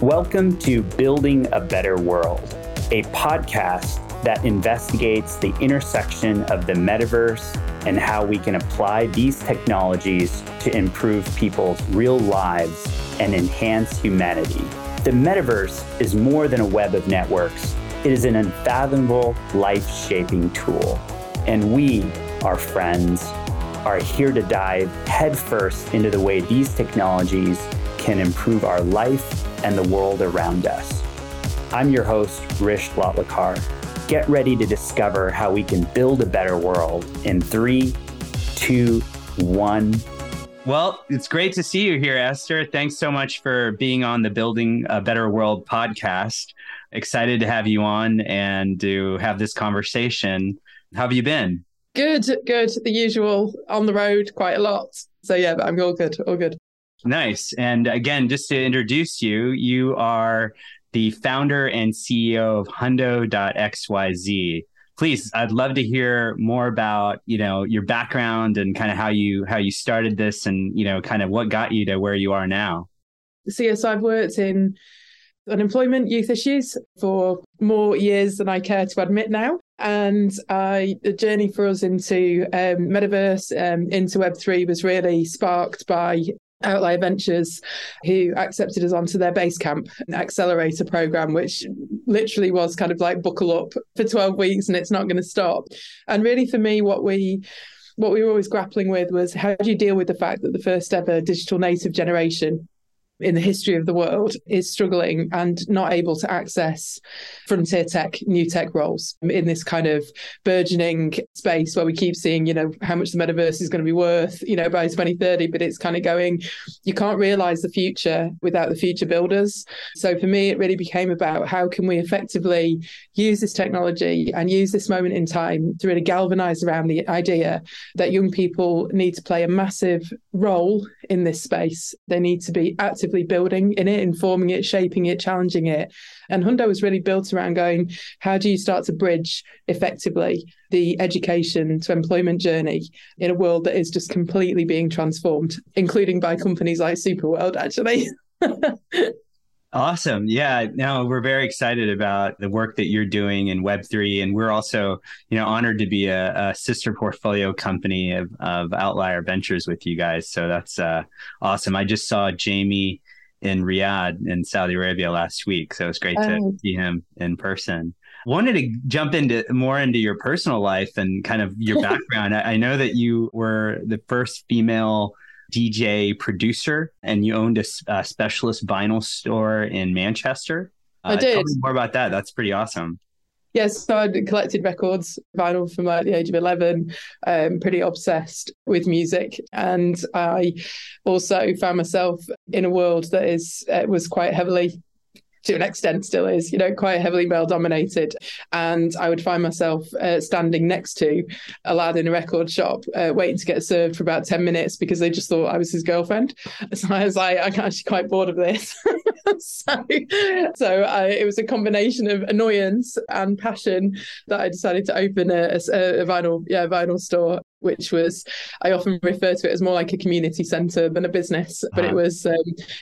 Welcome to Building a Better World, a podcast that investigates the intersection of the metaverse and how we can apply these technologies to improve people's real lives and enhance humanity. The metaverse is more than a web of networks, it is an unfathomable, life shaping tool. And we, our friends, are here to dive headfirst into the way these technologies can improve our life and the world around us. I'm your host, Hrish Lotlikar. Get ready to discover how we can build a better world in three, two, one. Well, it's great to see you here, Esther. Thanks so much for being on the Building a Better World podcast. Excited to have you on and to have this conversation. How have you been? Good, good. The usual on the road quite a lot. So, yeah, but I'm all good, all good. Nice. And again, just to introduce you, you are the founder and CEO of Hundo.xyz. Please, I'd love to hear more about, you know, your background and kind of how you how you started this and, you know, kind of what got you to where you are now. So yes, I've worked in unemployment, youth issues for more years than I care to admit now. And I, the journey for us into um, metaverse, um, into Web3 was really sparked by Outlier Ventures, who accepted us onto their base Basecamp accelerator program, which literally was kind of like buckle up for 12 weeks and it's not going to stop. And really, for me, what we what we were always grappling with was how do you deal with the fact that the first ever digital native generation in the history of the world is struggling and not able to access frontier tech, new tech roles in this kind of burgeoning space where we keep seeing, you know, how much the metaverse is going to be worth, you know, by 2030, but it's kind of going, you can't realize the future without the future builders. So for me, it really became about how can we effectively use this technology and use this moment in time to really galvanize around the idea that young people need to play a massive role in this space. They need to be active actively building in it, informing it, shaping it, challenging it. And Hundo was really built around going, how do you start to bridge effectively the education to employment journey in a world that is just completely being transformed, including by companies like Superworld, actually. Awesome. Yeah. No, we're very excited about the work that you're doing in Web3. And we're also, you know, honored to be a, a sister portfolio company of, of Outlier Ventures with you guys. So that's uh, awesome. I just saw Jamie in Riyadh in Saudi Arabia last week. So it's great to oh. see him in person. Wanted to jump into more into your personal life and kind of your background. I, I know that you were the first female DJ producer, and you owned a, a specialist vinyl store in Manchester. Uh, I did. Tell me more about that. That's pretty awesome. Yes, so I'd collected records, vinyl from like the age of 11, um, pretty obsessed with music. And I also found myself in a world that is uh, was quite heavily to an extent still is, you know, quite heavily male dominated. And I would find myself uh, standing next to a lad in a record shop, uh, waiting to get served for about 10 minutes because they just thought I was his girlfriend. So I was like, I'm actually quite bored of this. so so I, it was a combination of annoyance and passion that I decided to open a, a, a vinyl, yeah, vinyl store which was I often refer to it as more like a community center than a business. But uh-huh. it was, um,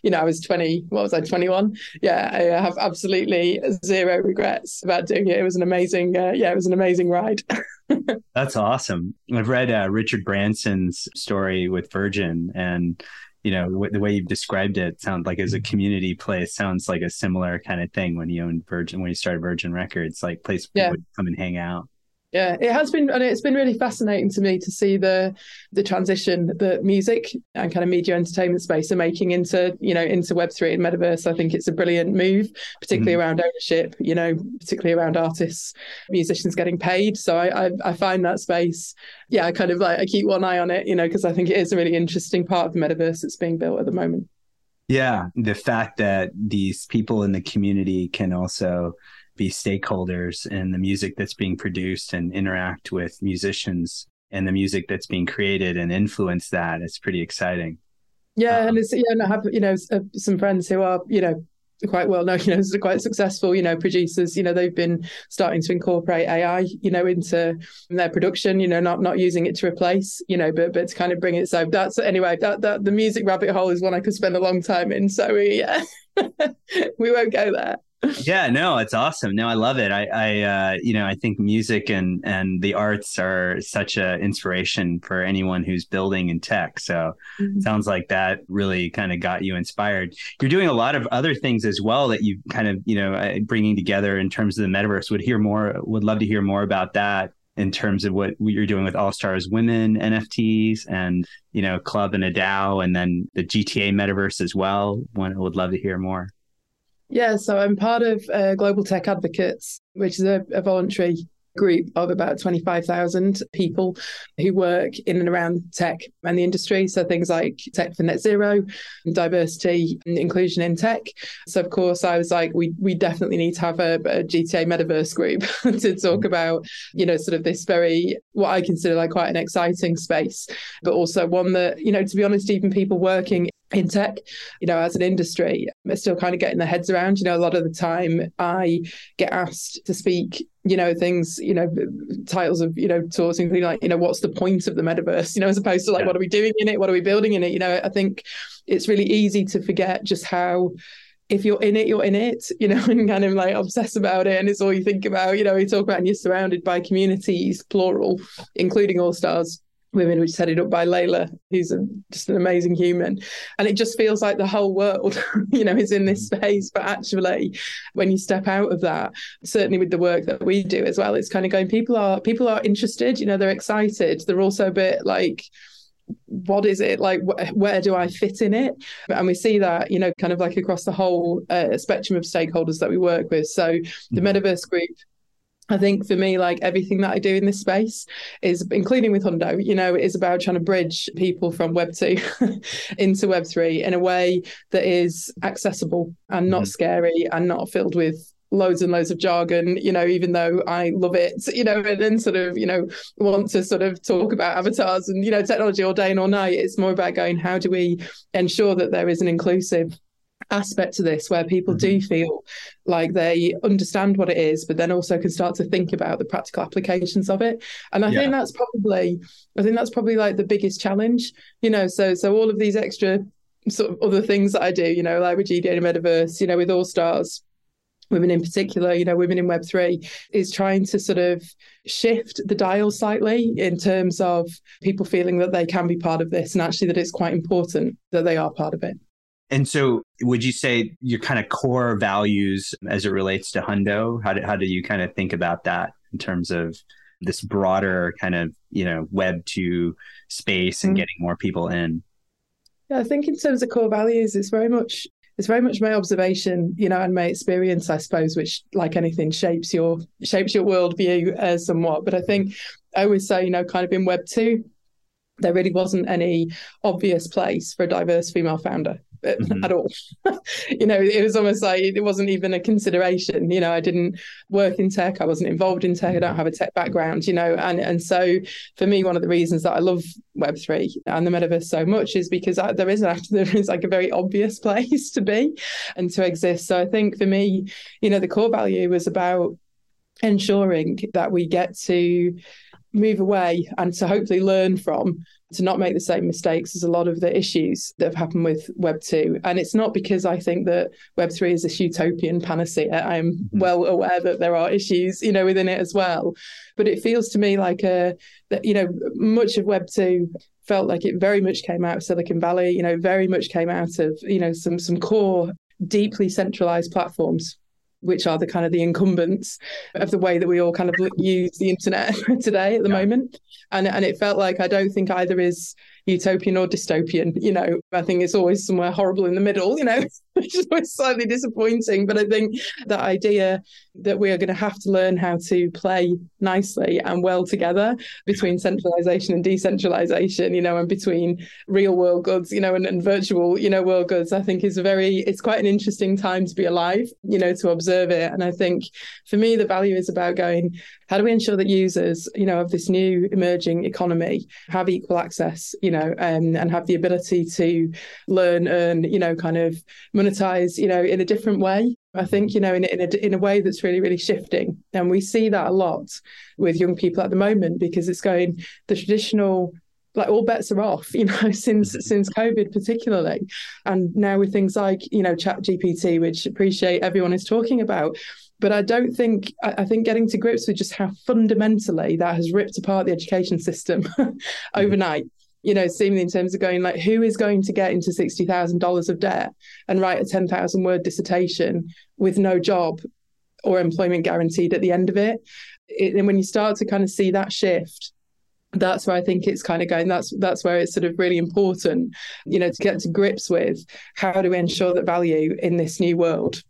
you know, I was 20, what was I, 21? Yeah, I have absolutely zero regrets about doing it. It was an amazing, uh, yeah, it was an amazing ride. That's awesome. I've read uh, Richard Branson's story with Virgin and you know w- the way you've described it sounds like as a community place sounds like a similar kind of thing when you owned virgin when you started virgin records like place yeah. would come and hang out yeah it has been and it's been really fascinating to me to see the the transition that music and kind of media entertainment space are making into you know into web3 and metaverse. I think it's a brilliant move particularly mm-hmm. around ownership you know particularly around artists musicians getting paid. So I, I, I find that space yeah i kind of like i keep one eye on it you know because i think it is a really interesting part of the metaverse that's being built at the moment. Yeah the fact that these people in the community can also be stakeholders in the music that's being produced and interact with musicians and the music that's being created and influence that. It's pretty exciting. Yeah, um, and it's yeah, and I have you know some friends who are you know quite well known, you know, quite successful, you know, producers, you know, they've been starting to incorporate AI, you know, into their production, you know, not not using it to replace, you know, but but to kind of bring it. So that's anyway, that that the music rabbit hole is one I could spend a long time in. So we yeah, we won't go there yeah no it's awesome no i love it i i uh, you know i think music and and the arts are such a inspiration for anyone who's building in tech so mm-hmm. sounds like that really kind of got you inspired you're doing a lot of other things as well that you kind of you know uh, bringing together in terms of the metaverse would hear more would love to hear more about that in terms of what you're doing with All Stars Women NFTs and you know Club and a DAO, and then the GTA metaverse as well. One would love to hear more. Yeah, so I'm part of uh, Global Tech Advocates, which is a, a voluntary group of about 25,000 people who work in and around tech and the industry. So things like tech for net zero, diversity and inclusion in tech. So of course I was like, we we definitely need to have a, a GTA metaverse group to talk about, you know, sort of this very what I consider like quite an exciting space, but also one that, you know, to be honest, even people working in tech, you know, as an industry, are still kind of getting their heads around. You know, a lot of the time I get asked to speak, you know, things, you know, titles of, you know, talks, including like, you know, what's the point of the metaverse, you know, as opposed to like, yeah. what are we doing in it? What are we building in it? You know, I think it's really easy to forget just how if you're in it, you're in it, you know, and kind of like obsess about it. And it's all you think about, you know, you talk about and you're surrounded by communities, plural, including all stars women, which is headed up by Layla, who's a, just an amazing human. And it just feels like the whole world, you know, is in this mm. space. But actually, when you step out of that, certainly with the work that we do as well, it's kind of going, people are people are interested, you know, they're excited. They're also a bit like, what is it like wh- where do i fit in it and we see that you know kind of like across the whole uh, spectrum of stakeholders that we work with so the mm-hmm. metaverse group I think for me, like everything that I do in this space is, including with Hundo, you know, is about trying to bridge people from Web 2 into Web 3 in a way that is accessible and not mm-hmm. scary and not filled with loads and loads of jargon, you know, even though I love it, you know, and then sort of, you know, want to sort of talk about avatars and, you know, technology all day and all night. It's more about going, how do we ensure that there is an inclusive aspect to this where people mm-hmm. do feel like they understand what it is but then also can start to think about the practical applications of it and i yeah. think that's probably i think that's probably like the biggest challenge you know so so all of these extra sort of other things that i do you know like with GTA metaverse you know with all stars women in particular, you know, women in Web3, is trying to sort of shift the dial slightly in terms of people feeling that they can be part of this and actually that it's quite important that they are part of it. And so, would you say your kind of core values as it relates to Hundo? How do, how do you kind of think about that in terms of this broader kind of, you know, web two space and mm-hmm. getting more people in? Yeah, I think in terms of core values, it's very much it's very much my observation, you know, and my experience, I suppose, which, like anything, shapes your shapes your worldview uh, somewhat. But I think I always say, you know, kind of in Web two, there really wasn't any obvious place for a diverse female founder mm-hmm. at all. you know, it was almost like it wasn't even a consideration. You know, I didn't work in tech, I wasn't involved in tech, I don't have a tech background, you know, and and so for me, one of the reasons that I love Web three and the metaverse so much is because I, there is a, there is like a very obvious place to be and to exist. So I think for me, you know, the core value was about ensuring that we get to move away and to hopefully learn from to not make the same mistakes as a lot of the issues that have happened with Web 2. And it's not because I think that Web 3 is this utopian panacea. I'm mm-hmm. well aware that there are issues, you know, within it as well. But it feels to me like a that, you know, much of Web 2 felt like it very much came out of Silicon Valley, you know, very much came out of, you know, some some core deeply centralized platforms which are the kind of the incumbents of the way that we all kind of use the internet today at the yeah. moment and and it felt like i don't think either is utopian or dystopian you know i think it's always somewhere horrible in the middle you know which is always slightly disappointing. But i think that idea that we are going to have to learn how to play nicely and well together between centralization and decentralization you know and between real world goods you know and, and virtual you know world goods i think is a very it's quite an interesting time to be alive you know to observe it. And i think for me the value is about going how do we ensure that users, you know, of this new emerging economy have equal access, you know, um, and have the ability to learn, earn, you know, kind of monetize, you know, in a different way. I think, you know, in, in, a, in a way that's really, really shifting. And we see that a lot with young people at the moment because it's going the traditional like all bets are off, you know, since mm-hmm. since COVID particularly, and now with things like you know Chat GPT, which appreciate everyone is talking about. But I don't think I think getting to grips with just how fundamentally that has ripped apart the education system mm-hmm. overnight. You know, seemingly in terms of going like, who is going to get into sixty thousand dollars of debt and write a ten thousand word dissertation with no job or employment guaranteed at the end of it? it and when you start to kind of see that shift, that's where I think it's kind of going. That's that's where it's sort of really important, you know, to get to grips with how do we ensure that value in this new world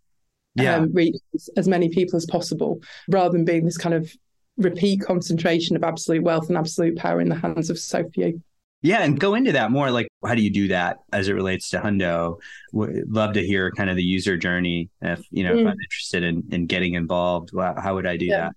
yeah. um, reaches as many people as possible, rather than being this kind of repeat concentration of absolute wealth and absolute power in the hands of so few. Yeah, and go into that more. Like, how do you do that as it relates to Hundo? Would love to hear kind of the user journey. If you know, mm. if I'm interested in in getting involved, how would I do yeah. that?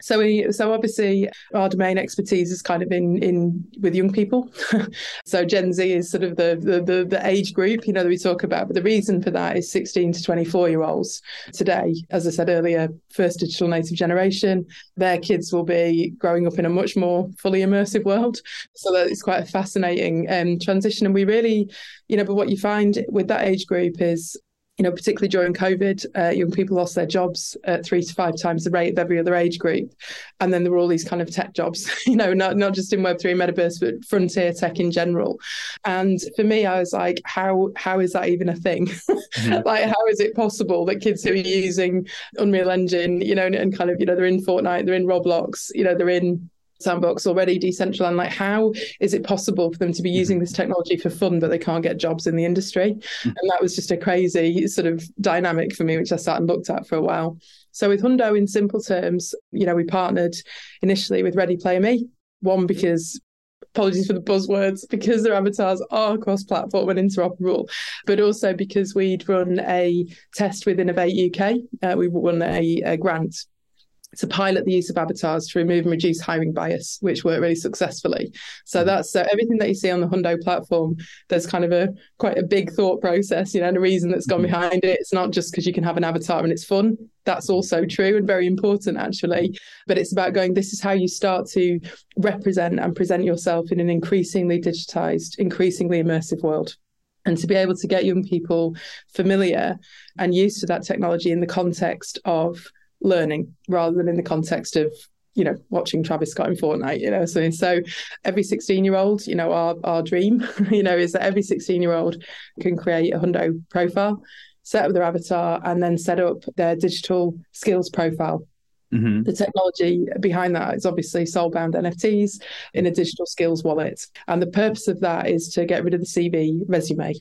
So we, so obviously our domain expertise is kind of in in with young people. so Gen Z is sort of the, the, the the age group, you know, that we talk about. But the reason for that is 16 to 24 year olds today. As I said earlier, first digital native generation. Their kids will be growing up in a much more fully immersive world. So that it's quite a fascinating um, transition. And we really, you know, but what you find with that age group is you know, particularly during COVID, uh, young people lost their jobs at three to five times the rate of every other age group. And then there were all these kind of tech jobs, you know, not, not just in Web3 Metaverse, but frontier tech in general. And for me, I was like, how how is that even a thing? Mm-hmm. like, how is it possible that kids who are using Unreal Engine, you know, and, and kind of, you know, they're in Fortnite, they're in Roblox, you know, they're in sandbox already decentralized like how is it possible for them to be using mm-hmm. this technology for fun but they can't get jobs in the industry mm-hmm. and that was just a crazy sort of dynamic for me which i sat and looked at for a while so with hundo in simple terms you know we partnered initially with ready player me one because apologies for the buzzwords because their avatars are cross platform and interoperable, but also because we'd run a test with Innovate UK. Uh, we won a, a grant to pilot the use of avatars to remove and reduce hiring bias, which worked really successfully. So mm-hmm. that's so everything that you see on the Hundo platform. There's kind of a quite a big thought process, you know, and a reason that's gone mm-hmm. behind it. It's not just because you can have an avatar and it's fun. That's also true and very important actually. But it's about going. This is how you start to represent and present yourself in an increasingly digitized, increasingly immersive world and to be able to get young people familiar and used to that technology in the context of learning rather than in the context of you know watching Travis Scott in Fortnite you know so so every 16 year old you know our our dream you know is that every 16 year old can create a hundo profile set up their avatar and then set up their digital skills profile Mm-hmm. The technology behind that is obviously soulbound NFTs in a digital skills wallet. And the purpose of that is to get rid of the CV resume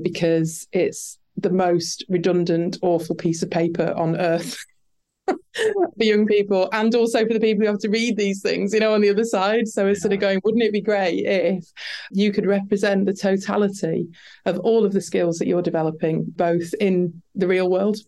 because it's the most redundant, awful piece of paper on earth. for young people and also for the people who have to read these things, you know, on the other side. So it's sort of going, wouldn't it be great if you could represent the totality of all of the skills that you're developing, both in the real world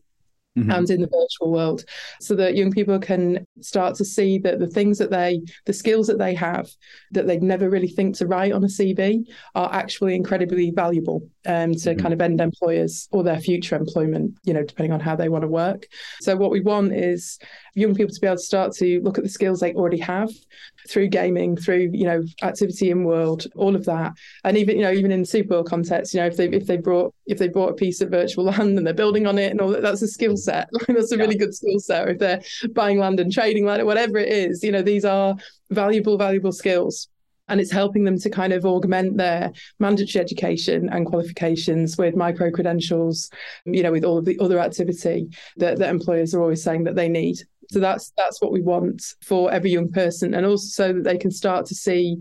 mm-hmm. and in the virtual world so that young people can start to see that the things that they the skills that they have that they'd never really think to write on a cv are actually incredibly valuable um, to mm-hmm. kind of end employers or their future employment you know depending on how they want to work so what we want is young people to be able to start to look at the skills they already have through gaming, through you know activity in world, all of that, and even you know even in Superworld context, you know if they if they brought if they bought a piece of virtual land and they're building on it and all that, that's a skill mm. set. Like that's a yeah. really good skill set. If they're buying land and trading land, or whatever it is, you know these are valuable valuable skills and it's helping them to kind of augment their mandatory education and qualifications with micro credentials you know with all of the other activity that, that employers are always saying that they need so that's that's what we want for every young person, and also so that they can start to see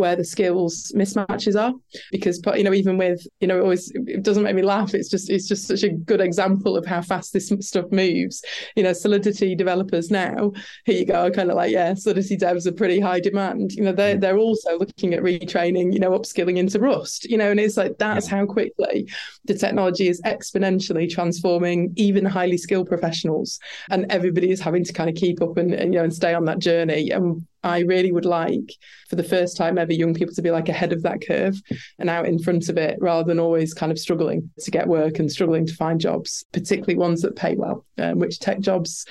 where the skills mismatches are because you know even with you know it always it doesn't make me laugh. It's just it's just such a good example of how fast this stuff moves. You know solidity developers now here you go kind of like yeah solidity devs are pretty high demand. You know they're, mm. they're also looking at retraining you know upskilling into rust you know and it's like that's how quickly the technology is exponentially transforming even highly skilled professionals. And everybody is having to kind of keep up and, and you know and stay on that journey. And I really would like for the first time ever young people to be like ahead of that curve and out in front of it rather than always kind of struggling to get work and struggling to find jobs, particularly ones that pay well, um, which tech jobs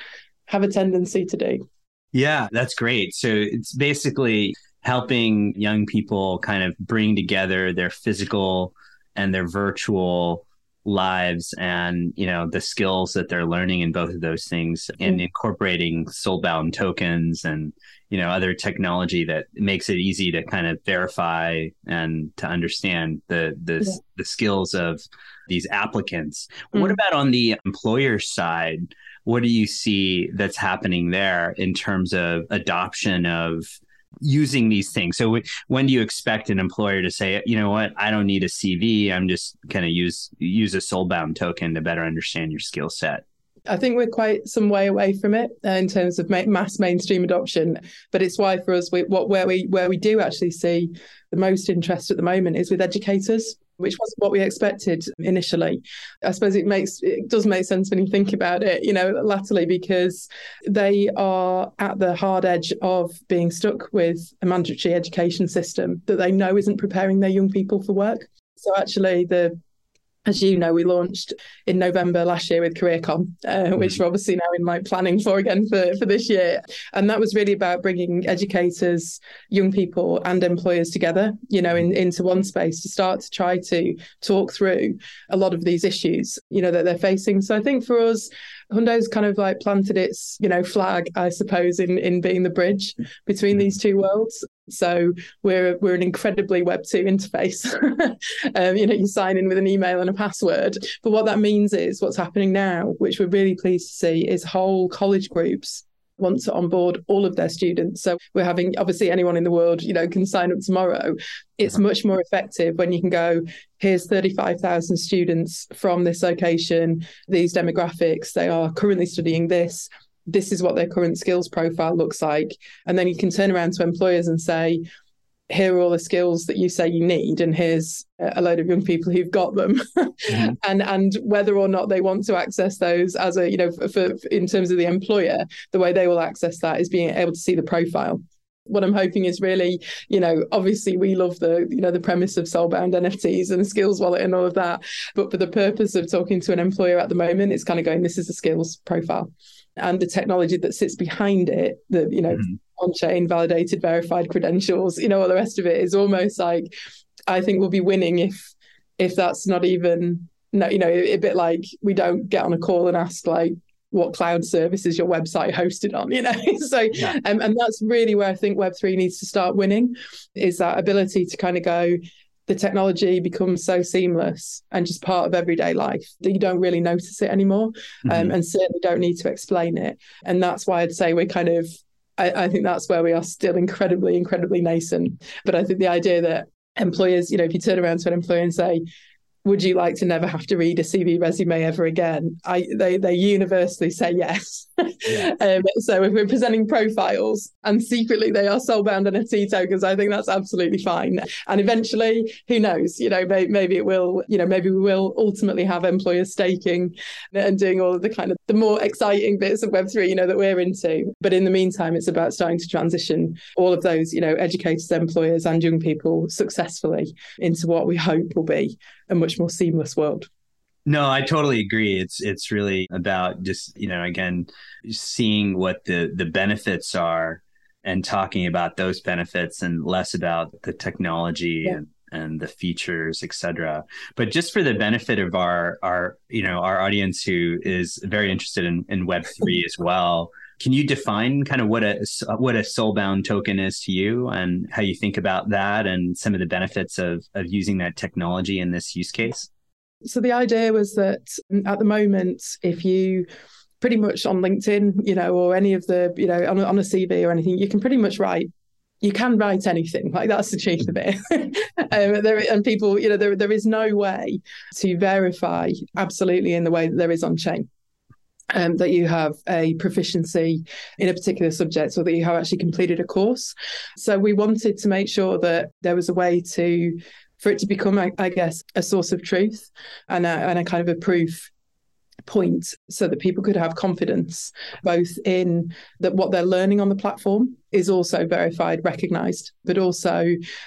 have a tendency to do. Yeah, that's great. So it's basically helping young people kind of bring together their physical and their virtual lives and you know the skills that they're learning in both of those things and mm-hmm. incorporating soulbound tokens and you know other technology that makes it easy to kind of verify and to understand the the, yeah. the skills of these applicants mm-hmm. what about on the employer side what do you see that's happening there in terms of adoption of using these things. So when do you expect an employer to say, you know what, I don't need a CV. I'm just going to use use a soulbound token to better understand your skill set. I think we're quite some way away from it uh, in terms of mass mainstream adoption, but it's why for us, we, what where we where we do actually see the most interest at the moment is with educators which wasn't what we expected initially. I suppose it makes it does make sense when you think about it, you know, latterly because they are at the hard edge of being stuck with a mandatory education system that they know isn't preparing their young people for work. So actually the as you know, we launched in November last year with CareerCon, uh, which mm-hmm. we're obviously now in like planning for again for, for this year. And that was really about bringing educators, young people, and employers together, you know, in, into one space to start to try to talk through a lot of these issues, you know, that they're facing. So I think for us, Hundo's kind of like planted its, you know, flag, I suppose, in in being the bridge between mm-hmm. these two worlds. So we're we're an incredibly Web two interface. um, you know, you sign in with an email and a password. But what that means is what's happening now, which we're really pleased to see, is whole college groups want to onboard all of their students. So we're having obviously anyone in the world, you know, can sign up tomorrow. It's much more effective when you can go, here's 35,000 students from this location, these demographics, they are currently studying this. This is what their current skills profile looks like. And then you can turn around to employers and say, here are all the skills that you say you need and here's a load of young people who've got them mm-hmm. and and whether or not they want to access those as a you know for, for, in terms of the employer the way they will access that is being able to see the profile what I'm hoping is really, you know, obviously we love the, you know, the premise of soulbound NFTs and skills wallet and all of that. But for the purpose of talking to an employer at the moment, it's kind of going, this is a skills profile. And the technology that sits behind it, the, you know, mm-hmm on chain, validated, verified credentials, you know, all the rest of it is almost like I think we'll be winning if if that's not even no, you know, a, bit like we don't get on a call and ask like what cloud service is your website hosted on you know so yeah. um, and that's really where i think web3 needs to start winning is that ability to kind of go the technology becomes so seamless and just part of everyday life that you don't really notice it anymore um, mm-hmm. um, and certainly don't need to explain it and that's why i'd say we're kind of I, I think that's where we are still incredibly, incredibly nascent. But I think the idea that employers, you know, if you turn around to an employer and say, would you like to never have to read a CV resume ever again? I they they universally say yes. Yeah. um, so if we're presenting profiles and secretly they are soulbound NFT tokens, I think that's absolutely fine. And eventually, who knows? You know, maybe, maybe it will. You know, maybe we will ultimately have employers staking and doing all of the kind of the more exciting bits of Web three. You know that we're into. But in the meantime, it's about starting to transition all of those. You know, educators, employers, and young people successfully into what we hope will be a much more seamless world. No, I totally agree. It's it's really about just, you know, again, seeing what the the benefits are and talking about those benefits and less about the technology yeah. and and the features, etc. But just for the benefit of our our you know our audience who is very interested in, in Web three as well, can you define kind of what a what a soulbound token is to you and how you think about that and some of the benefits of of using that technology in this use case? So the idea was that at the moment, if you pretty much on LinkedIn, you know, or any of the, you know, on, on a CV or anything, you can pretty much write you can write anything. Like that's the truth of it. um, there, and people, you know, there there is no way to verify absolutely in the way that there is on chain. Um, that you have a proficiency in a particular subject or that you have actually completed a course. So we wanted to make sure that there was a way to for it to become, I, I guess, a source of truth and a, and a kind of a proof point so that people could have confidence both in that what they're learning on the platform is also verified recognized but also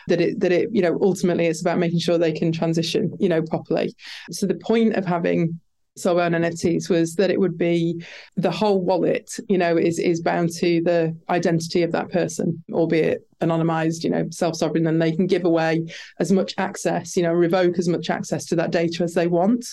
that it that it you know ultimately it's about making sure they can transition you know properly. So the point of having Soulbound NFTs was that it would be the whole wallet, you know, is is bound to the identity of that person, albeit anonymized, you know, self-sovereign, and they can give away as much access, you know, revoke as much access to that data as they want.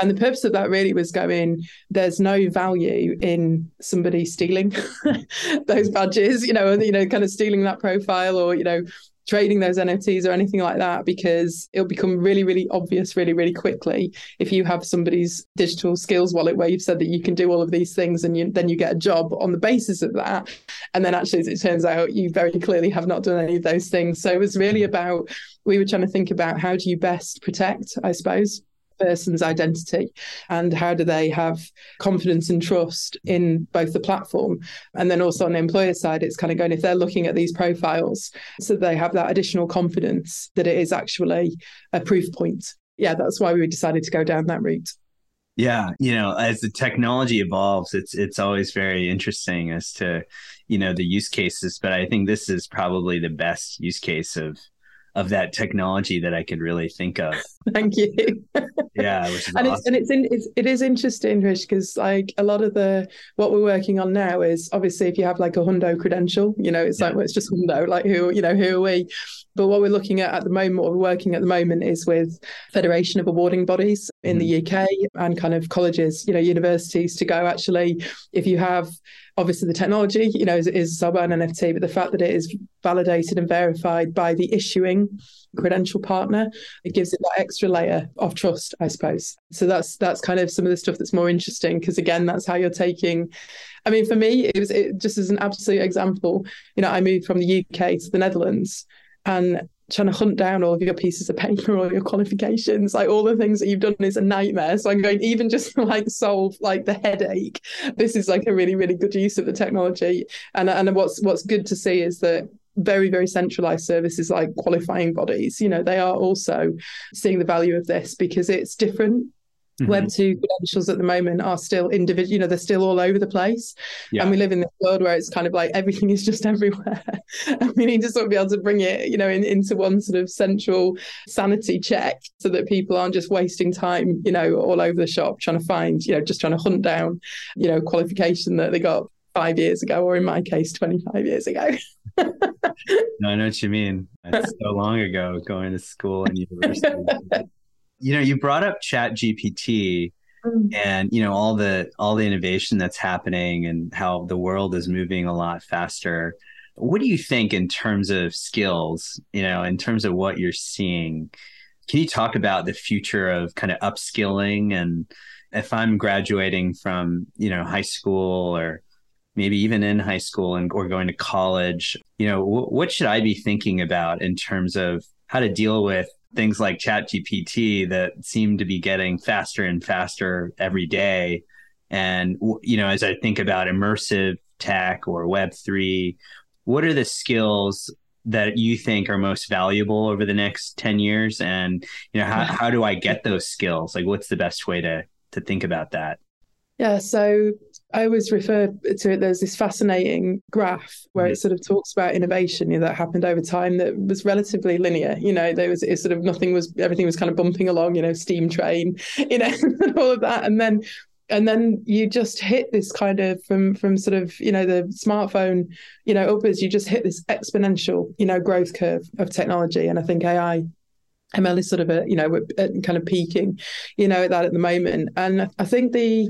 And the purpose of that really was going, there's no value in somebody stealing those badges, you know, and you know, kind of stealing that profile or, you know, trading those NFTs or anything like that because it'll become really, really obvious really, really quickly if you have somebody's digital skills wallet where you've said that you can do all of these things and you, then you get a job on the basis of that. And then actually, as it turns out, you very clearly have not done any of those things. So it was really about, we were trying to think about how do you best protect, I suppose, person's identity and how do they have confidence and trust in both the platform and then also on the employer side it's kind of going if they're looking at these profiles so they have that additional confidence that it is actually a proof point yeah that's why we decided to go down that route yeah, you know, as the technology evolves, it's it's always very interesting as to, you know, the use cases. But I think this is probably the best use case of of that technology that I could really think of. Thank you. yeah, and awesome. it's and it's, in, it's it is interesting, Hrish, because like a lot of the what we're working on now is obviously if you have like a hundo credential, you know, it's yeah. like well, it's just hundo, like who you know who are we? But what we're looking at at the moment, what we're working at the moment, is with Federation of Awarding Bodies in mm-hmm. the UK and kind of colleges, you know, universities to go actually if you have obviously the technology, you know, is, is Soulbound NFT, but the fact that it is validated and verified by the issuing credential partner, it gives it that extra layer of trust, I suppose. So that's that's kind of some of the stuff that's more interesting because again, that's how you're taking. I mean, for me, it was it, just as an absolute example. You know, I moved from the UK to the Netherlands, and trying to hunt down all of your pieces of paper, all your qualifications, like all the things that you've done is a nightmare. So I'm going even just like solve like the headache. This is like a really, really good use of the technology. And and what's what's good to see is that very very centralized services like qualifying bodies you know they are also seeing the value of this because it's different Mm-hmm. Web two credentials at the moment are still individual, you know, they're still all over the place. Yeah. And we live in this world where it's kind of like everything is just everywhere. and we need to sort of be able to bring it, you know, in, into one sort of central sanity check so that people aren't just wasting time, you know, all over the shop trying to find, you know, just trying to hunt down, you know, qualification that they got five years ago, or in my case, 25 years ago. no, I know what you mean. It's so long ago going to school and university you know, you brought up Chat GPT mm. and you know all the all the innovation that's happening and how the world is moving a lot faster. What do you think in terms of skills? You know, in terms of what you're seeing. Can you talk about the future of kind of upskilling and if I'm graduating from you know high school or maybe even in high school and or going to college, you know, w- what should I be thinking about in terms of how to deal with things like ChatGPT that seem to be getting faster and faster every day. And, you know, as I think about immersive tech or Web3, what are the skills that you think are most valuable over the next 10 years? And, you know, how, how do I get those skills? Like, what's the best way to, to think about that? Yeah, so I always refer to it. There's this fascinating graph where it mm-hmm. sort of talks about innovation you know, that happened over time that was relatively linear. You know, there was it sort of nothing was everything was kind of bumping along. You know, steam train, you know, and all of that, and then and then you just hit this kind of from from sort of you know the smartphone you know upwards. You just hit this exponential you know growth curve of technology, and I think AI ML is sort of a you know we're kind of peaking, you know, at that at the moment. And I think the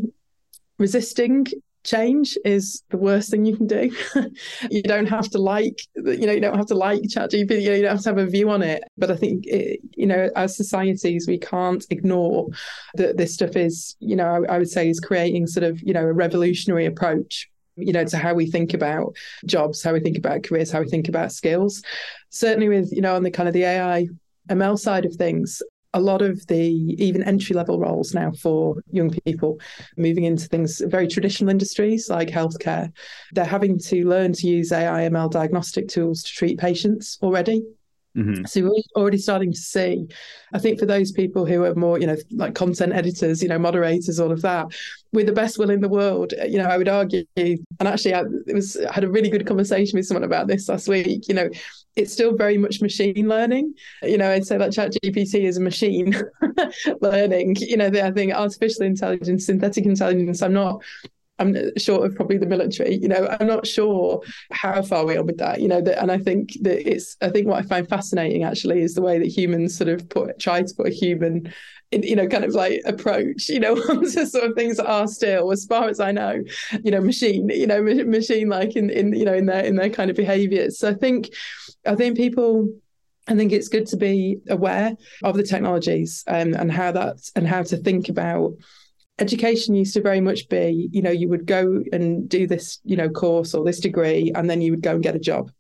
resisting change is the worst thing you can do. you don't have to like, you know, you don't have to like ChatGPT. You, know, you don't have to have a view on it. But I think, it, you know, as societies, we can't ignore that this stuff is, you know, I, I would say is creating sort of, you know, a revolutionary approach you know, to how we think about jobs, how we think about careers, how we think about skills. Certainly with, you know, on the kind of the AI ML side of things, a lot of the even entry level roles now for young people moving into things very traditional industries like healthcare. They're having to learn to use ai ml diagnostic tools to treat patients already Mm-hmm. So we're already starting to see, I think for those people who are more, you know, like content editors, you know, moderators, all of that, with the best will in the world, you know, I would argue, and actually I, it was I had a really good conversation with someone about this last week, you know, it's still very much machine learning. You know, I'd say that Chat GPT is a machine learning. You know, I think artificial intelligence, synthetic intelligence, I'm not I'm short of probably the military. You know, I'm not sure how far we are with that. You know, that, and I think that it's. I think what I find fascinating actually is the way that humans sort of put try to put a human, in, you know, kind of like approach. You know, onto sort of things that are still, as far as I know, you know, machine. You know, machine like in in you know in their in their kind of behaviours. So I think, I think people. I think it's good to be aware of the technologies um, and how that and how to think about education used to very much be, you know, you would go and do this, you know, course or this degree, and then you would go and get a job.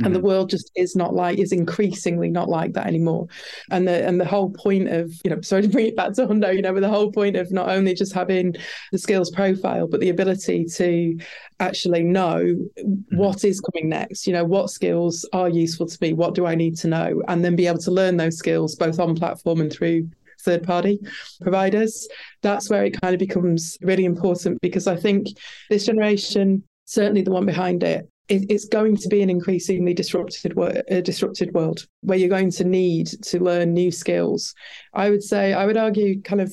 Mm-hmm. And the mm-hmm. world just is not like is increasingly not like that anymore. And the and the whole point of, you know, sorry to bring it back to Hundo, you know, but the whole point of not only just having the skills profile, but the ability to actually know mm-hmm. what is coming next, you know, what skills are useful to me, what do I need to know, and then be able to learn those skills both on platform and through third party providers. That's where it kind of becomes really important because I think this generation, certainly the one behind it, it's going to be an increasingly disrupted, uh, disrupted world where you're going to need to learn new skills. I would say, I would argue, kind of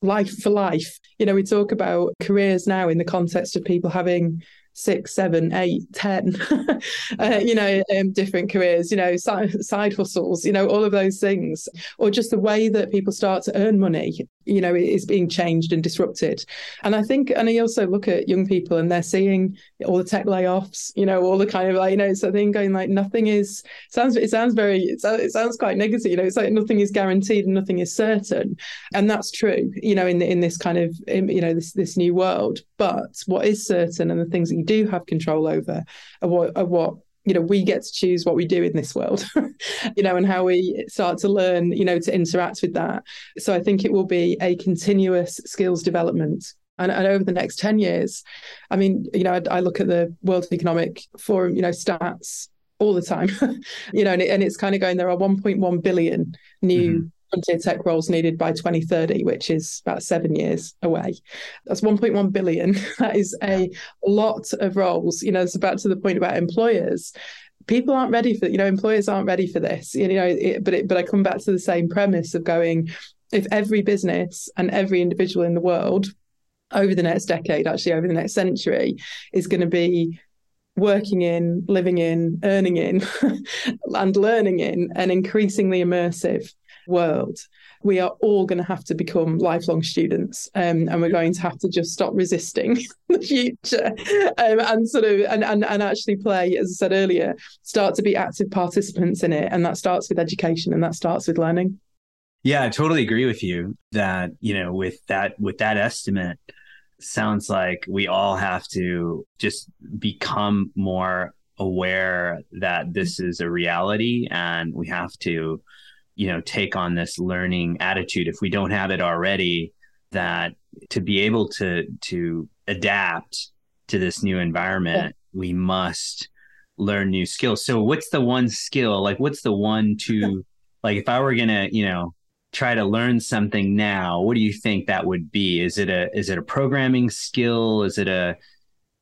life for life. You know, we talk about careers now in the context of people having six, seven, eight, ten, uh, you know, um, different careers, you know, side, side hustles, you know, all of those things, or just the way that people start to earn money, you know, is being changed and disrupted. And I think, and I also look at young people and they're seeing all the tech layoffs, you know, all the kind of like, you know, so thing going like nothing is sounds it sounds very it sounds, quite negative, you know, it's like nothing is guaranteed and nothing is certain, and that's true, you know, in in this kind of in, you know this this new world. But what is certain and the things that you do have control over are what are what you know we get to choose what we do in this world you know and how we start to learn you know to interact with that. So i think it will be a continuous skills development. And, and over the next 10 years i mean you know I, I look at the world economic forum you know stats all the time you know and, it, and it's kind of going there are 1.1 billion new mm-hmm frontier tech roles needed by 2030, which is about seven years away. That's 1.1 billion. That is a lot of roles. You know, it's about to the point about employers. People aren't ready for, you know, employers aren't ready for this. You know, it, but it, but I come back to the same premise of going, if every business and every individual in the world over the next decade, actually over the next century, is going to be working in, living in, earning in, and learning in an increasingly immersive world, we are all going to have to become lifelong students, um, and we're going to have to just stop resisting the future um, and sort of and, and and actually play, as I said earlier, start to be active participants in it, and that starts with education and that starts with learning. Yeah, I totally agree with you that you know with that with that estimate sounds like we all have to just become more aware that this is a reality and we have to you know take on this learning attitude if we don't have it already that to be able to to adapt to this new environment yeah. we must learn new skills. So what's the one skill? Like what's the one to like if i were gonna you know try to learn something now what do you think that would be? Is it a is it a programming skill? Is it a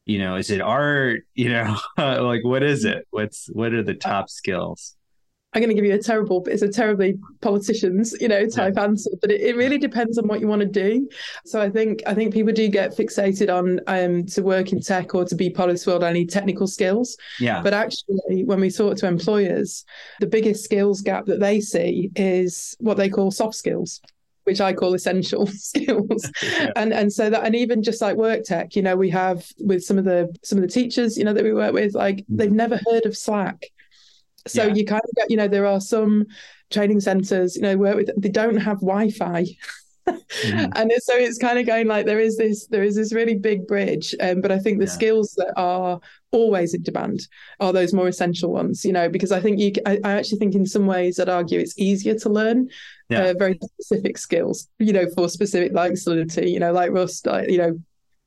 you know is it art? You know like what is mm-hmm. it? What's what are the top skills I'm going to give you a terrible, but it's a terribly politicians, you know, type yeah. answer, but it, it, really depends on what you want to do. So I think I think people do get fixated on um, to work in tech or to be part of this world. I need technical skills. Yeah. But actually, when we talk to employers, the biggest skills gap that they see is what they call soft skills which I call essential skills. yeah. And and so that and even just like work tech, you know, we have with some of the some of the teachers, you know, that we work with, like mm. they've never heard of Slack. So yeah. you kind of get, you know, there are some training centres, you know, where they don't have Wi-Fi. mm-hmm. and so it's kind of going like there is this there is this really big bridge um, but i think the yeah. skills that are always in demand are those more essential ones you know because i think you i, I actually think in some ways i'd argue it's easier to learn yeah. uh, very specific skills you know for specific like solidity you know like rust like, you know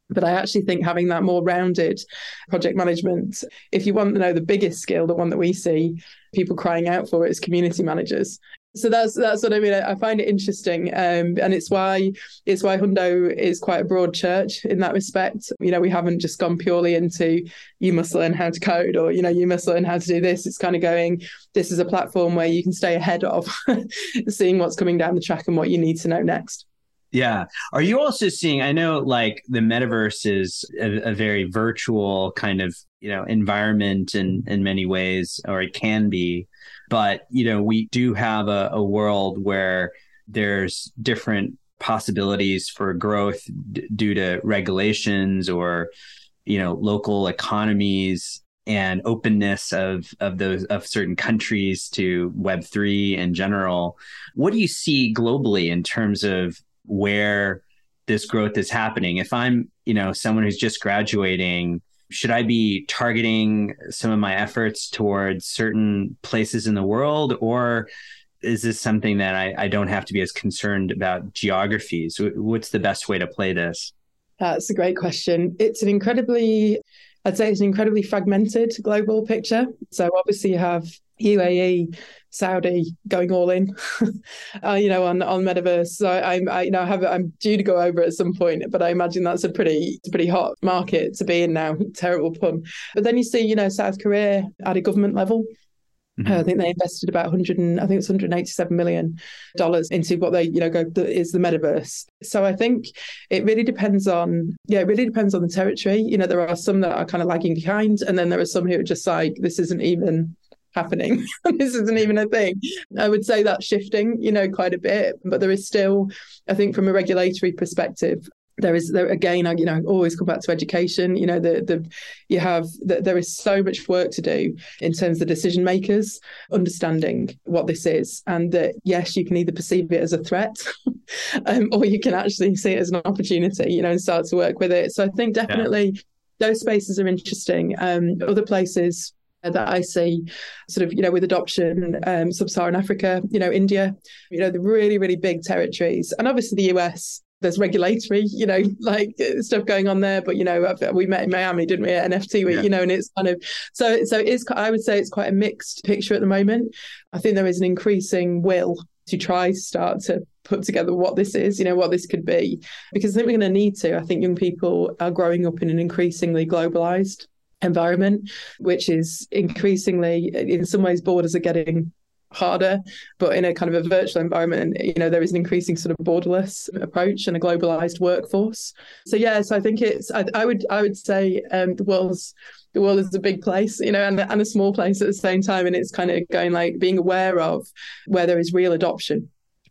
but I actually think having that more rounded project management, if you want to know the biggest skill, the one that we see people crying out for is community managers. So that's that's what I mean. I, find it interesting, um, and it's why it's why Hundo is quite a broad church in that respect. You know, we haven't just gone purely into you must learn how to code or you know you must learn how to do this. It's kind of going. This is a platform where you can stay ahead of seeing what's coming down the track and what you need to know next. Yeah. Are you also seeing? I know like the metaverse is a, a, very virtual kind of you know environment in in many ways, or it can be. But you know, we do have a, a world where there's different possibilities for growth d- due to regulations or you know local economies and openness of of those of certain countries to web 3 in general what do you see globally in terms of where this growth is happening. If I'm, you know, someone who's just graduating, should I be targeting some of my efforts towards certain places in the world or is this something that I, I don't have to be as concerned about geographies? What's the best way to play this? That's a great question. It's an incredibly, I'd say it's an incredibly fragmented global picture. So obviously you have UAE, Saudi going all in, uh, you know, on on metaverse. So I'm, I, you know, I have I'm due to go over at some point, but I imagine that's a pretty pretty hot market to be in now. Terrible pun. But then you see, you know, South Korea at a government level. Mm-hmm. Uh, I think they invested about 100 and I think it's 187 million dollars into what they you know go the, is the metaverse. So I think it really depends on yeah it really depends on the territory. You know there are some that are kind of lagging behind, and then there are some who are just like this isn't even happening. this isn't even a thing. I would say that's shifting, you know, quite a bit, but there is still, I think, from a regulatory perspective, there is there again you know always come back to education you know the the you have the, there is so much work to do in terms of decision makers understanding what this is and that yes you can either perceive it as a threat um, or you can actually see it as an opportunity you know and start to work with it so i think definitely yeah. those spaces are interesting um, other places that I see sort of, you know, with adoption, um, sub-Saharan Africa, you know, India, you know, the really, really big territories. And obviously the US, there's regulatory, you know, like stuff going on there. But, you know, we met in Miami, didn't we, at NFT week, yeah. you know, and it's kind of, so, so it's, I would say it's quite a mixed picture at the moment. I think there is an increasing will to try to start to put together what this is, you know, what this could be. Because I think we're going to need to. I think young people are growing up in an increasingly globalized environment, which is increasingly, in some ways, borders are getting harder, but in a kind of a virtual environment, you know, there is an increasing sort of borderless approach and a globalized workforce. So yes, I think it's I, I would I would say um, the world's the world is a big place, you know, and, and a small place at the same time. And it's kind of going like being aware of where there is real adoption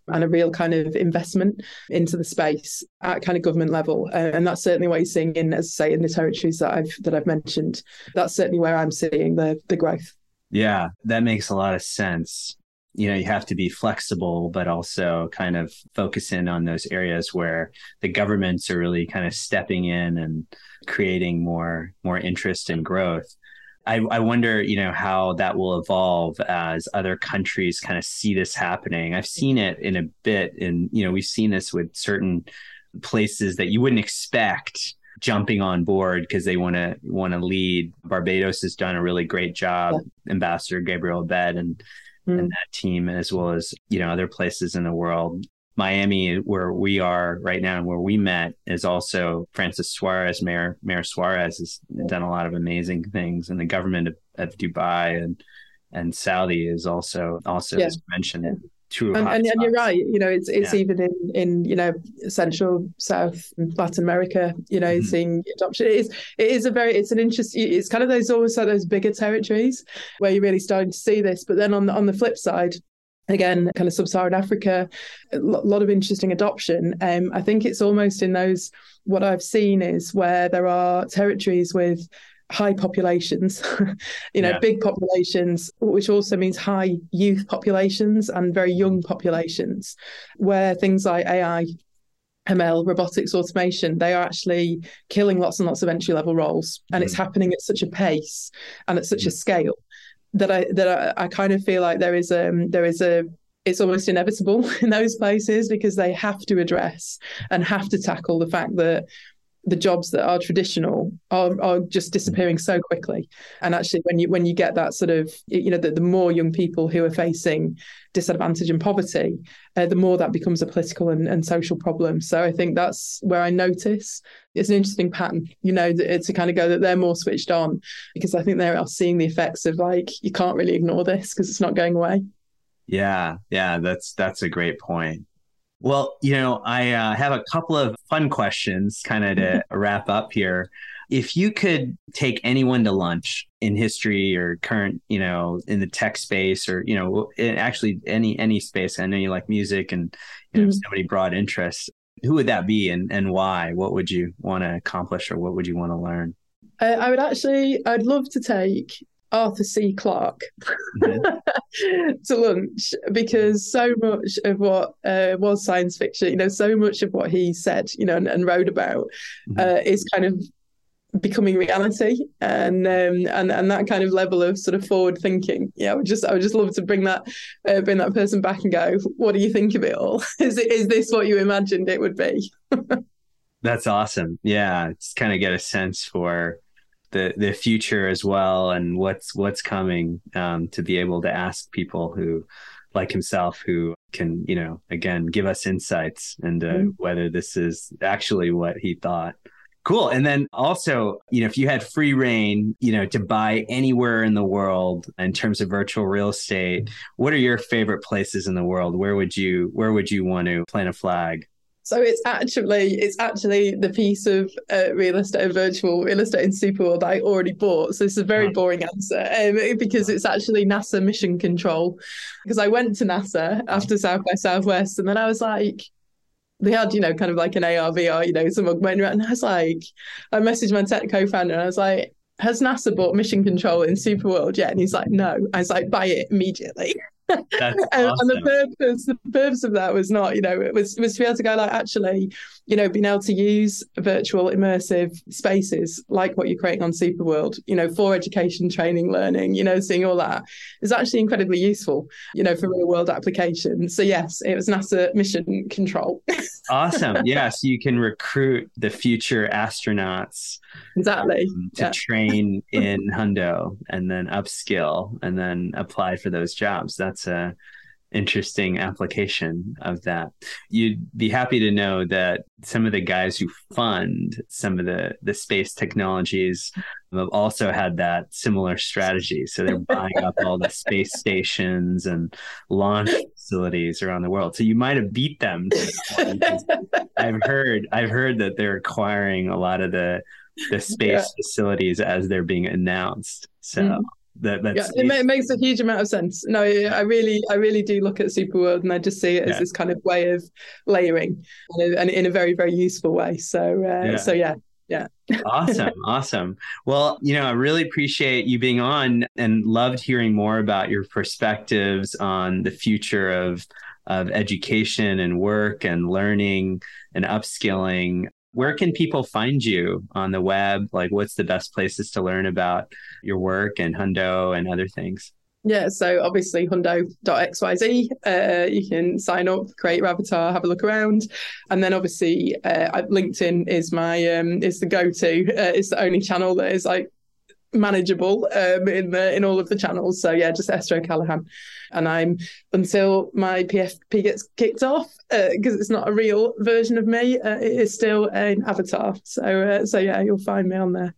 and a real kind of investment into the space at kind of government level. And that's certainly what you're seeing in, as I say, in the territories that I've that I've mentioned. That's certainly where I'm seeing the the growth. Yeah, that makes a lot of sense. You know, you have to be flexible, but also kind of focus in on those areas where the governments are really kind of stepping in and creating more more interest and growth. I, I wonder, you know, how that will evolve as other countries kind of see this happening. I've seen it in a bit, and you know, we've seen this with certain places that you wouldn't expect jumping on board because they want to want to lead. Barbados has done a really great job. Yeah. Ambassador Gabriel Abed and mm. and that team, as well as you know other places in the world. Miami, where we are right now and where we met, is also Francis Suarez, Mayor Mayor Suarez has done a lot of amazing things, and the government of, of Dubai and and Saudi is also also yeah. mentioned. Yeah. And, and, and, you're right. You know, it's it's yeah. even in in you know Central South Latin America. You know, mm-hmm. seeing adoption. It is it is a very it's an interesting. It's kind of those almost like those bigger territories where you're really starting to see this. But then on the, on the flip side, again kind of sub-saharan africa a lot of interesting adoption um, i think it's almost in those what i've seen is where there are territories with high populations you know yeah. big populations which also means high youth populations and very young populations where things like ai ML, robotics, automation, they are actually killing lots and lots of entry level roles, and mm-hmm. it's happening at such a pace and at such mm-hmm. a scale that I that I, I, kind of feel like there is um there is a it's almost inevitable in those places because they have to address and have to tackle the fact that the jobs that are traditional are, are just disappearing so quickly. And actually when you when you get that sort of you know the, the more young people who are facing disadvantage and poverty uh, the more that becomes a political and, and social problem. So i think that's where i notice it's an interesting pattern you know to kind of go that they're more switched on because i think they are seeing the effects of like you can't really ignore this because it's not going away. Yeah yeah that's that's a great point well, you know, I uh, have a couple of fun questions kind of to wrap up here. If you could take anyone to lunch in history or current, you know, in the tech space or, you know, actually any any space, I know you like music and you know, mm-hmm. so many broad interests. Who would that be and, and why? What would you want to accomplish or what would you want to learn? I would actually, I'd love to take Arthur C. Clarke mm-hmm. to lunch because so much of what uh, was science fiction, you know, so much of what he said, you know, and, and wrote about mm-hmm. uh, is kind of becoming reality and um, and and that kind of level of sort of forward thinking yeah I would just I would just love to bring that uh, bring that person back and go what do you think of it all is it is this what you imagined it would be that's awesome yeah just kind of get a sense for the the future as well and what's what's coming um, to be able to ask people who like himself who can you know again give us insights into mm-hmm. whether this is actually what he thought. Cool. And then also you know if you had free rein you know to buy anywhere in the world in terms of virtual real estate what are your favorite places in the world? Where would you where would you want to plant a flag so it's actually it's actually the piece of uh, real estate, virtual real estate in Superworld that I already bought. So it's a very boring answer um, because it's actually NASA Mission Control. Because I went to NASA after South by Southwest, and then I was like, they had, you know, kind of like an AR, VR, you know, some augmented, and I was like, I messaged my tech co-founder, and I was like, has NASA bought Mission Control in Superworld yet? And he's like, no. I was like, buy it immediately. and, awesome. and, the purpose, the purpose of that was not, you know, it was was to be able to go like actually, you know, being able to use virtual immersive spaces like what you're creating on Superworld, you know, for education, training, learning, you know, seeing all that is actually incredibly useful, you know, for real world applications. So yes, it was NASA mission control. awesome. Yes, yeah, so you can recruit the future astronauts exactly um, to yeah. train in Hundo and then upskill and then apply for those jobs. That's that's a interesting application of that. You'd be happy to know that some of the guys who fund some of the the space technologies have also had that similar strategy. So they're buying up all the space stations and launch facilities around the world. So you might have beat them. I've heard I've heard that they're acquiring a lot of the the space yeah. facilities as they're being announced. So mm that yeah, it, it, makes a huge amount of sense. No, I really, I really do look at Superworld and I just see it as yeah. this kind of way of layering, and in a very, very useful way. So, uh, yeah. so yeah, yeah. awesome, awesome. Well, you know, I really appreciate you being on, and loved hearing more about your perspectives on the future of of education and work and learning and upskilling where can people find you on the web? Like, what's the best places to learn about your work and Hundo and other things? Yeah, so obviously hundo.xyz, uh, you can sign up, create your avatar, have a look around, and then obviously uh, LinkedIn is my um, is the go to. Uh, it's the only channel that is like manageable um, in the in all of the channels. So yeah, just Esther O'Callaghan, and I'm until my PFP gets kicked off because uh, it's not a real version of me. Uh, it is still an avatar. So uh, so yeah, you'll find me on there.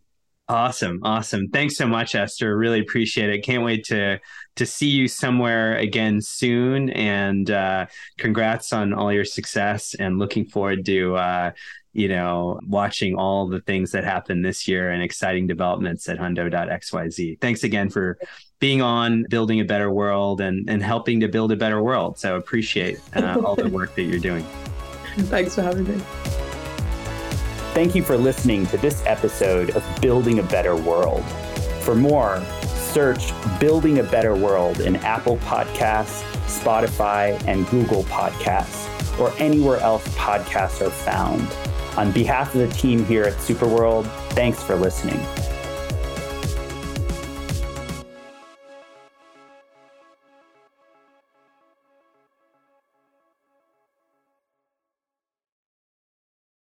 Awesome, awesome. Thanks so much, Esther. Really appreciate it. Can't wait to to see you somewhere again soon. And uh, congrats on all your success. And looking forward to uh, you know, watching all the things that happened this year and exciting developments at hundo.xyz. Thanks again for being on building a better world and, and helping to build a better world. So appreciate uh, all the work that you're doing. Thanks for having me. Thank you for listening to this episode of Building a Better World. For more, search Building a Better World in Apple Podcasts, Spotify, and Google Podcasts or anywhere else podcasts are found. On behalf of the team here at Superworld, thanks for listening.